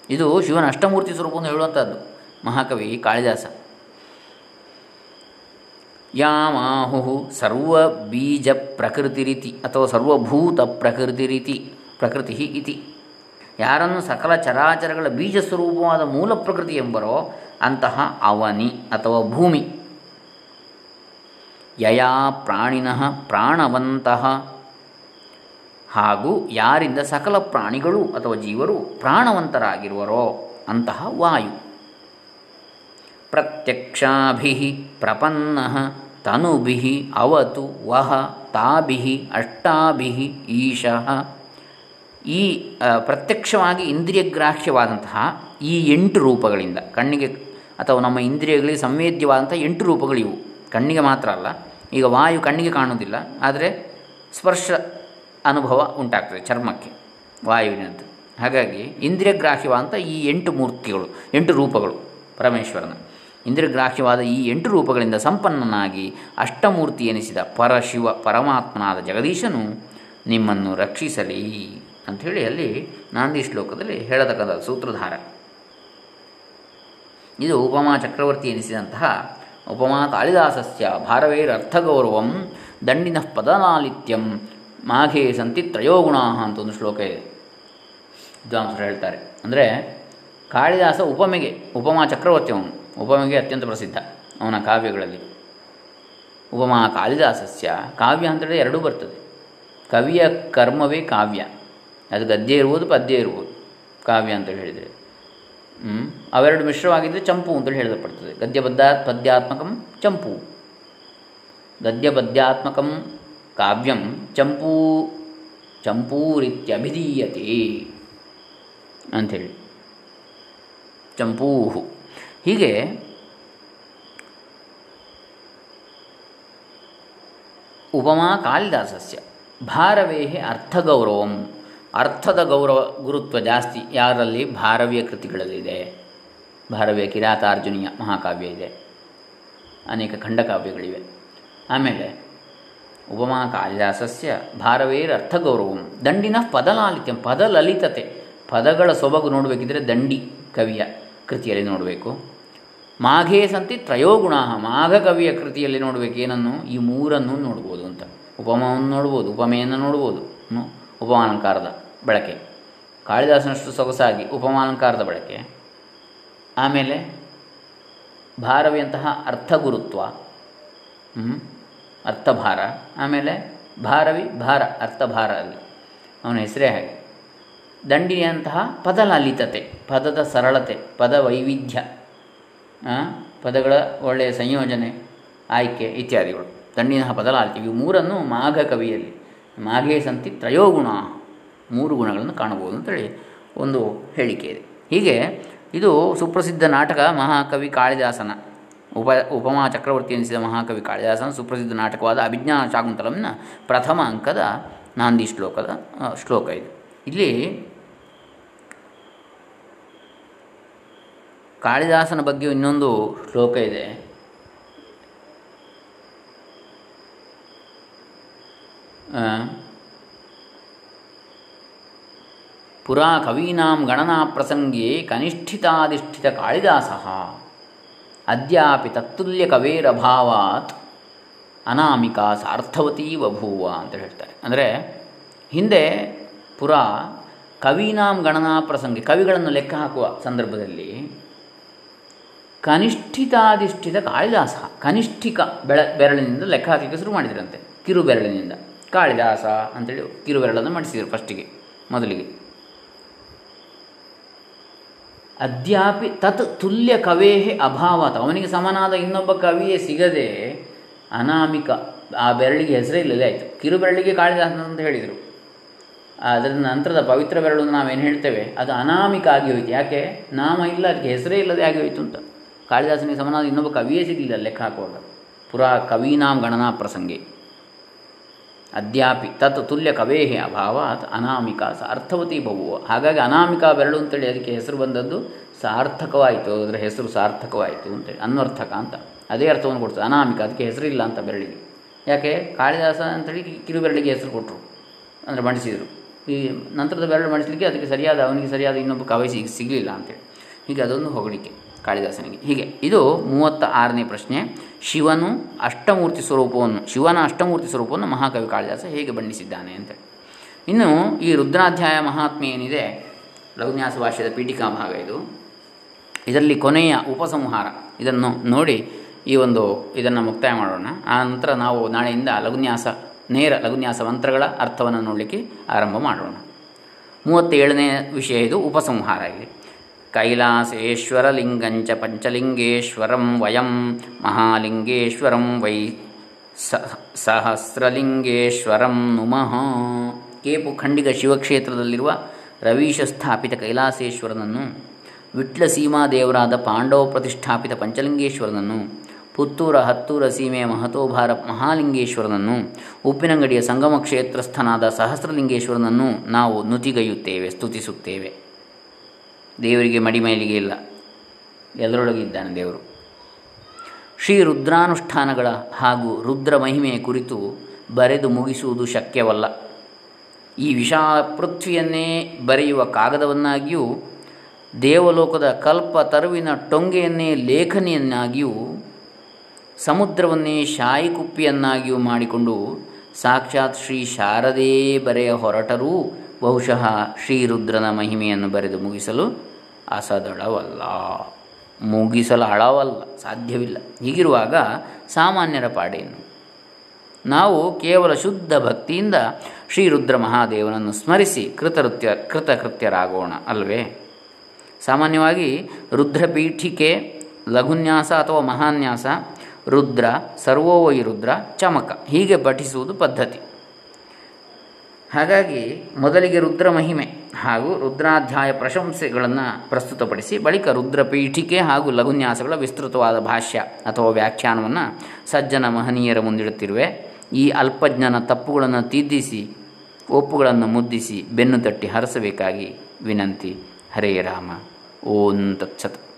ಇದು ಶಿವನ ಅಷ್ಟಮೂರ್ತಿ ಸ್ವರೂಪವನ್ನು ಹೇಳುವಂಥದ್ದು, ಮಹಾಕವಿ ಕಾಳಿದಾಸ. ಯಾಮಾಹು ಸರ್ವ ಬೀಜ ಪ್ರಕೃತಿರಿತಿ ಅಥವಾ ಸರ್ವಭೂತ ಪ್ರಕೃತಿರಿತಿ ಪ್ರಕೃತಿ ಇತಿ. ಯಾರನ್ನು ಸಕಲ ಚರಾಚರಗಳ ಬೀಜ ಸ್ವರೂಪವಾದ ಮೂಲ ಪ್ರಕೃತಿ ಎಂಬರೋ ಅಂತಹ ಅವನಿ ಅಥವಾ ಭೂಮಿ. ಯಯಾ ಪ್ರಾಣಿನಃ ಪ್ರಾಣವಂತಹ ಹಾಗೂ ಯಾರಿಂದ ಸಕಲ ಪ್ರಾಣಿಗಳು ಅಥವಾ ಜೀವರು ಪ್ರಾಣವಂತರಾಗಿರುವರೋ ಅಂತಹ ವಾಯು. ಪ್ರತ್ಯಕ್ಷಾಭಿ ಪ್ರಪನ್ನ ತನುಭಿ ಅವತು ವಹ ತಾಭಿ ಅಷ್ಟಾಭಿ ಈಶಃ. ಈ ಪ್ರತ್ಯಕ್ಷವಾಗಿ ಇಂದ್ರಿಯಗ್ರಾಹ್ಯವಾದಂತಹ ಈ ಎಂಟು ರೂಪಗಳಿಂದ ಕಣ್ಣಿಗೆ ಅಥವಾ ನಮ್ಮ ಇಂದ್ರಿಯಗಳಿಗೆ ಸಂವೇದ್ಯವಾದಂಥ ಎಂಟು ರೂಪಗಳಿವು. ಕಣ್ಣಿಗೆ ಮಾತ್ರ ಅಲ್ಲ, ಈಗ ವಾಯು ಕಣ್ಣಿಗೆ ಕಾಣುವುದಿಲ್ಲ, ಆದರೆ ಸ್ಪರ್ಶ ಅನುಭವ ಉಂಟಾಗ್ತದೆ ಚರ್ಮಕ್ಕೆ, ವಾಯುವಿನದ್ದು. ಹಾಗಾಗಿ ಇಂದ್ರಿಯಗ್ರಾಹ್ಯವಾದಂಥ ಈ ಎಂಟು ಮೂರ್ತಿಗಳು, ಎಂಟು ರೂಪಗಳು ಪರಮೇಶ್ವರನ. ಇಂದ್ರಿಯಗ್ರಾಹ್ಯವಾದ ಈ ಎಂಟು ರೂಪಗಳಿಂದ ಸಂಪನ್ನನಾಗಿ ಅಷ್ಟಮೂರ್ತಿ ಎನಿಸಿದ ಪರಶಿವ, ಪರಮಾತ್ಮನಾದ ಜಗದೀಶನು ನಿಮ್ಮನ್ನು ರಕ್ಷಿಸಲಿ ಅಂಥೇಳಿ ಅಲ್ಲಿ ನಾಂದಿ ಶ್ಲೋಕದಲ್ಲಿ ಹೇಳತಕ್ಕಂಥ ಸೂತ್ರಧಾರ. ಇದು ಉಪಮಾ ಚಕ್ರವರ್ತಿ ಎನಿಸಿದಂತಹ ಉಪಮಾ ಕಾಳಿದಾಸಸ್ಯ ಭಾರವೇರರ್ಥಗೌರವಂ ದಂಡಿನ ಪದನಾಲಿತ್ಯಂ ಮಾಘೇ ಸಂತಿ ತ್ರಯೋಗುಣ ಅಂತ ಒಂದು ಶ್ಲೋಕ ಇದೆ. ವಿದ್ವಾಂಸರು ಹೇಳ್ತಾರೆ. ಅಂದರೆ ಕಾಳಿದಾಸ ಉಪಮೆಗೆ, ಉಪಮಾ ಚಕ್ರವರ್ತಿ ಅವನು. ಉಪಮೆಗೆ ಅತ್ಯಂತ ಪ್ರಸಿದ್ಧ ಅವನ ಕಾವ್ಯಗಳಲ್ಲಿ. ಉಪಮಾ ಕಾಳಿದಾಸಸ್ಯ ಕಾವ್ಯ ಅಂತೇಳಿ ಎರಡೂ ಬರ್ತದೆ. ಕವಿಯ ಕರ್ಮವೇ ಕಾವ್ಯ. ಅದು ಗದ್ಯ ಇರ್ಬೋದು, ಪದ್ಯ ಇರ್ಬೋದು. ಕಾವ್ಯ ಅಂತೇಳಿ ಹೇಳಿದರೆ. ಅವೆರಡು ಮಿಶ್ರವಾಗಿದ್ದರೆ ಚಂಪು ಅಂತೇಳಿ ಹೇಳಲ್ಪಡ್ತದೆ ಗದ್ಯಬದ್ಧ ಪದ್ಯಾತ್ಮಕಂ ಚಂಪು. ಗದ್ಯಪದ್ಯಾತ್ಮಕಂ ಕಾವ್ಯಂ ಚಂಪೂ ಚಂಪೂರಿತ್ಯಭಿಧೀಯತೆ ಅಂಥೇಳಿ. ಚಂಪೂಹು. ಹೀಗೆ ಉಪಮಾ ಕಾಳಿದಾಸಸ್ಯ, ಭಾರವೇಹೆ ಅರ್ಥಗೌರವಂ. ಅರ್ಥದ ಗೌರವ ಗುರುತ್ವ ಜಾಸ್ತಿ, ಯಾರಲ್ಲಿ? ಭಾರವೀಯ ಕೃತಿಗಳಲ್ಲಿದೆ ಭಾರವೀಯ ಕಿರಾತಾರ್ಜುನೀಯ ಮಹಾಕಾವ್ಯ ಇದೆ. ಅನೇಕ ಖಂಡಕಾವ್ಯಗಳಿವೆ. ಆಮೇಲೆ ಉಪಮಾ ಕಾಳಿದಾಸಸ್ಯ ಭಾರವೇರ್ ಅರ್ಥಗೌರವಂ ದಂಡಿನ ಪದಲಾಲಿತ್ಯಂ, ಪದಲಲಿತತೆ. ಪದಗಳ ಸೊಬಗು ನೋಡಬೇಕಿದ್ರೆ ದಂಡಿ ಕವಿಯ ಕೃತಿಯಲ್ಲಿ ನೋಡಬೇಕು. ಮಾಘೇ ಸಂತಿ ತ್ರಯೋಗುಣ ಮಾಘ ಕವಿಯ ಕೃತಿಯಲ್ಲಿ ನೋಡಬೇಕು ಏನನ್ನು ಈ ಮೂರನ್ನು ನೋಡ್ಬೋದು ಅಂತ. ಉಪಮವನ್ನು ನೋಡ್ಬೋದು, ಉಪಮೆಯನ್ನು ನೋಡ್ಬೋದು. ಉಪಮಾಲಂಕಾರದ ಬಳಕೆ. ಕಾಳಿದಾಸನಷ್ಟು ಸೊಗಸಾಗಿ ಉಪಮಾಲಂಕಾರದ ಬಳಕೆ. ಆಮೇಲೆ ಭಾರವಿಯಂತಹ ಅರ್ಥಗುರುತ್ವ. ಅರ್ಥಭಾರ. ಆಮೇಲೆ ಭಾರವಿ, ಭಾರ, ಅರ್ಥಭಾರ ಅಲ್ಲಿ. ಅವನ ಹೆಸರೇ ಹಾಗೆ. ದಂಡಿನಿಯಂತಹ ಪದಲಲಿತತೆ, ಪದದ ಸರಳತೆ, ಪದ ವೈವಿಧ್ಯ ಪದಗಳ ಒಳ್ಳೆಯ ಸಂಯೋಜನೆ, ಆಯ್ಕೆ ಇತ್ಯಾದಿಗಳು. ದಂಡಿನ ಪದಲಾಲಿತ ಇವು ಮೂರನ್ನು ಮಾಘ ಕವಿಯಲ್ಲಿ ಮಾಘೇ ಸಂತಿ ತ್ರಯೋಗುಣ, ಮೂರು ಗುಣಗಳನ್ನು ಕಾಣಬಹುದು ಅಂತೇಳಿ ಒಂದು ಹೇಳಿಕೆ ಇದೆ. ಹೀಗೆ ಇದು ಸುಪ್ರಸಿದ್ಧ ನಾಟಕ ಮಹಾಕವಿ ಕಾಳಿದಾಸನ ಉಪ, ಉಪಮಾ ಚಕ್ರವರ್ತಿ ಎನಿಸಿದ ಮಹಾಕವಿ ಕಾಳಿದಾಸನ ಸುಪ್ರಸಿದ್ಧ ನಾಟಕವಾದ ಅಭಿಜ್ಞಾನ ಶಾಕುಂತಲಂನ ಪ್ರಥಮ ಅಂಕದ ನಾಂದಿ ಶ್ಲೋಕದ ಶ್ಲೋಕ ಇದು. ಇಲ್ಲಿ ಕಾಳಿದಾಸನ ಬಗ್ಗೆ ಇನ್ನೊಂದು ಶ್ಲೋಕ ಇದೆ. ಪುರಾ ಕವೀನಾಂ ಗಣನಾ ಪ್ರಸಂಗೇ ಕನಿಷ್ಠಿತಾಧಿಷ್ಠಿತ ಕಾಳಿದಾಸ. ಅದ್ಯಾಪಿ ತತ್ತುಲ್ಯ ಕವೇರಭಾವಾತ್ ಅನಾಮಿಕಾ ಸಾರ್ಥವತಿ ವಭೂವ ಅಂತ ಹೇಳ್ತಾರೆ. ಅಂದರೆ ಹಿಂದೆ ಪುರ ಕವೀನಾಂ ಗಣನಾ ಪ್ರಸಂಗಿ, ಕವಿಗಳನ್ನು ಲೆಕ್ಕ ಹಾಕುವ ಸಂದರ್ಭದಲ್ಲಿ ಕನಿಷ್ಠಿತಾಧಿಷ್ಠಿತ ಕಾಳಿದಾಸ, ಕನಿಷ್ಠಿಕ ಬೆಳ, ಬೆರಳಿನಿಂದ ಲೆಕ್ಕ ಹಾಕಲಿಕ್ಕೆ ಶುರು ಮಾಡಿದ್ರಂತೆ. ಕಿರು ಬೆರಳಿನಿಂದ ಕಾಳಿದಾಸ ಅಂತೇಳಿ ಕಿರು ಬೆರಳನ್ನು ಮಾಡಿಸಿದರು ಫಸ್ಟಿಗೆ ಮೊದಲಿಗೆ. ಅದ್ಯಾಪಿ ತತ್ ತುಲ್ಯ ಕವೇಹ ಅಭಾವತ. ಅವನಿಗೆ ಸಮನಾದ ಇನ್ನೊಬ್ಬ ಕವಿಯೇ ಸಿಗದೆ ಅನಾಮಿಕ. ಆ ಬೆರಳಿಗೆ ಹೆಸರೇ ಇಲ್ಲದೆ ಆಯಿತು. ಕಿರು ಬೆರಳಿಗೆ ಕಾಳಿದಾಸ ಅಂತ ಹೇಳಿದರು. ಅದರ ನಂತರದ ಪವಿತ್ರ ಬೆರಳು ನಾವೇನು ಹೇಳ್ತೇವೆ? ಅದು ಅನಾಮಿಕ ಆಗಿ ಹೋಯಿತು. ಯಾಕೆ? ನಾಮ ಇಲ್ಲ, ಅದಕ್ಕೆ ಹೆಸರೇ ಇಲ್ಲದೆ ಆಗಿ ಹೋಯಿತು ಅಂತ. ಕಾಳಿದಾಸನಿಗೆ ಸಮನಾದ ಇನ್ನೊಬ್ಬ ಕವಿಯೇ ಸಿಗಲಿಲ್ಲ ಲೆಕ್ಕ ಹಾಕುವಾಗ. ಪುರಾ ಕವೀನಾಂ ಗಣನಾ ಪ್ರಸಂಗೆ. ಅದ್ಯಾಪಿ ತತ್ ತುಲ್ಯ ಕವೇಹಿ ಅಭಾವಾತ್ ಅನಾಮಿಕಾ ಸಾರ್ಥವತಿ ಬಹುವ ಹಾಗಾಗಿ ಅನಾಮಿಕಾ ಬೆರಳು ಅಂತೇಳಿ ಅದಕ್ಕೆ ಹೆಸರು ಬಂದದ್ದು ಸಾರ್ಥಕವಾಯಿತು. ಅದರ ಹೆಸರು ಸಾರ್ಥಕವಾಯಿತು ಅಂತೇಳಿ ಅನ್ವರ್ಥಕ ಅಂತ. ಅದೇ ಅರ್ಥವನ್ನು ಕೊಡ್ತದೆ. ಅನಾಮಿಕ, ಅದಕ್ಕೆ ಹೆಸರಿಲ್ಲ ಅಂತ ಬೆರಳಿಗೆ. ಯಾಕೆ? ಕಾಳಿದಾಸ ಅಂತೇಳಿ ಕಿರು ಬೆರಳಿಗೆ ಹೆಸರು ಕೊಟ್ಟರು ಅಂದರೆ ಮಣಿಸಿದರು. ಈ ನಂತರದ ಬೆರಳು ಮಡಿಸಲಿಕ್ಕೆ ಅದಕ್ಕೆ ಸರಿಯಾದ, ಅವನಿಗೆ ಸರಿಯಾದ ಇನ್ನೊಬ್ಬ ಕವಿ ಸಿಗ ಸಿಗಲಿಲ್ಲ ಅಂತೇಳಿ. ಹೀಗೆ ಅದೊಂದು ಹೊಗಳಿಕೆ ಕಾಳಿದಾಸನಿಗೆ. ಹೀಗೆ. ಇದು ಮೂವತ್ತ ಆರನೇ ಪ್ರಶ್ನೆ. ಶಿವನು ಅಷ್ಟಮೂರ್ತಿ ಸ್ವರೂಪವನ್ನು, ಶಿವನ ಅಷ್ಟಮೂರ್ತಿ ಸ್ವರೂಪವನ್ನು ಮಹಾಕವಿ ಕಾಳಿದಾಸ ಹೇಗೆ ಬಣ್ಣಿಸಿದ್ದಾನೆ ಅಂತ ಇನ್ನು ಈ ರುದ್ರಾಧ್ಯಾಯ ಮಹಾತ್ಮೆ ಏನಿದೆ, ಲಘುನ್ಯಾಸ ಭಾಷ್ಯದ ಪೀಠಿಕಾ ಭಾಗ ಇದು. ಇದರಲ್ಲಿ ಕೊನೆಯ ಉಪಸಂಹಾರ, ಇದನ್ನು ನೋಡಿ ಈ ಒಂದು ಇದನ್ನು ಮುಕ್ತಾಯ ಮಾಡೋಣ. ಆ ನಂತರ ನಾವು ನಾಳೆಯಿಂದ ಲಘುನ್ಯಾಸ, ನೇರ ಲಘುನ್ಯಾಸ ಮಂತ್ರಗಳ ಅರ್ಥವನ್ನು ನೋಡಲಿಕ್ಕೆ ಆರಂಭ ಮಾಡೋಣ. ಮೂವತ್ತೇಳನೇ ವಿಷಯ ಇದು ಉಪಸಂಹಾರ ಇದೆ ಕೈಲಾಸೇಶ್ವರಲಿಂಗಂಚ ಪಂಚಲಿಂಗೇಶ್ವರಂ ವಯಂ ಮಹಾಲಿಂಗೇಶ್ವರಂ ವೈ ಸಹಸ್ರಲಿಂಗೇಶ್ವರಂ ನುಮಃ. ಕೇಪು ಖಂಡಿಗ ಶಿವಕ್ಷೇತ್ರದಲ್ಲಿರುವ ರವೀಶ ಸ್ಥಾಪಿತ ಕೈಲಾಸೇಶ್ವರನನ್ನು, ವಿಟ್ಲ ಸೀಮಾದೇವರಾದ ಪಾಂಡವ ಪ್ರತಿಷ್ಠಾಪಿತ ಪಂಚಲಿಂಗೇಶ್ವರನನ್ನು, ಪುತ್ತೂರ ಹತ್ತೂರ ಸೀಮೆಯ ಮಹತೋಭಾರ ಮಹಾಲಿಂಗೇಶ್ವರನನ್ನು, ಉಪ್ಪಿನಂಗಡಿಯ ಸಂಗಮ ಕ್ಷೇತ್ರಸ್ಥನಾದ ಸಹಸ್ರಲಿಂಗೇಶ್ವರನನ್ನು ನಾವು ನುತಿಗೈಯುತ್ತೇವೆ, ಸ್ತುತಿಸುತ್ತೇವೆ. ದೇವರಿಗೆ ಮಡಿಮೈಲಿಗೆ ಇಲ್ಲ. ಎಲ್ಲರೊಳಗಿದ್ದಾನೆ ದೇವರು. ಶ್ರೀ ರುದ್ರಾನುಷ್ಠಾನಗಳ ಹಾಗೂ ರುದ್ರ ಮಹಿಮೆಯ ಕುರಿತು ಬರೆದು ಮುಗಿಸುವುದು ಶಕ್ಯವಲ್ಲ. ಈ ವಿಷ ಪೃಥ್ವಿಯನ್ನೇ ಬರೆಯುವ ಕಾಗದವನ್ನಾಗಿಯೂ, ದೇವಲೋಕದ ಕಲ್ಪ ತರುವಿನ ಟೊಂಗೆಯನ್ನೇ ಲೇಖನಿಯನ್ನಾಗಿಯೂ, ಸಮುದ್ರವನ್ನೇ ಶಾಯಿಕುಪ್ಪಿಯನ್ನಾಗಿಯೂ ಮಾಡಿಕೊಂಡು ಸಾಕ್ಷಾತ್ ಶ್ರೀ ಶಾರದೇ ಬರೆಯ ಹೊರಟರೂ ಬಹುಶಃ ಶ್ರೀರುದ್ರನ ಮಹಿಮೆಯನ್ನು ಬರೆದು ಮುಗಿಸಲು ಅಸದಳವಲ್ಲ ಮುಗಿಸಲು ಅಳವಲ್ಲ ಸಾಧ್ಯವಿಲ್ಲ. ಹೀಗಿರುವಾಗ ಸಾಮಾನ್ಯರ ಪಾಡೇನು? ನಾವು ಕೇವಲ ಶುದ್ಧ ಭಕ್ತಿಯಿಂದ ಶ್ರೀರುದ್ರ ಮಹಾದೇವನನ್ನು ಸ್ಮರಿಸಿ ಕೃತೃತ್ಯ ಕೃತಕೃತ್ಯರಾಗೋಣ ಅಲ್ವೇ? ಸಾಮಾನ್ಯವಾಗಿ ರುದ್ರಪೀಠಿಕೆ, ಲಘುನ್ಯಾಸ ಅಥವಾ ಮಹಾನ್ಯಾಸ, ರುದ್ರ, ಸರ್ವೋವೈ ರುದ್ರ, ಚಮಕ ಹೀಗೆ ಪಠಿಸುವುದು ಪದ್ಧತಿ. ಹಾಗಾಗಿ ಮೊದಲಿಗೆ ರುದ್ರ ಮಹಿಮೆ ಹಾಗೂ ರುದ್ರಾಧ್ಯಾಯ ಪ್ರಶಂಸೆಗಳನ್ನು ಪ್ರಸ್ತುತಪಡಿಸಿ ಬಳಿಕ ರುದ್ರ ಪೀಠಿಕೆ ಹಾಗೂ ಲಘುನ್ಯಾಸಗಳ ವಿಸ್ತೃತವಾದ ಭಾಷ್ಯ ಅಥವಾ ವ್ಯಾಖ್ಯಾನವನ್ನು ಸಜ್ಜನ ಮಹನೀಯರ ಮುಂದಿಡುತ್ತಿರುವೆ. ಈ ಅಲ್ಪಜ್ಞನ ತಪ್ಪುಗಳನ್ನು ತಿದ್ದಿಸಿ ಒಪ್ಪುಗಳನ್ನು ಮುದ್ದಿಸಿ, ಬೆನ್ನು ತಟ್ಟಿ ಹರಸಬೇಕಾಗಿ ವಿನಂತಿ. ಹರೇ ರಾಮ. ಓಂ ತತ್ಸತ್.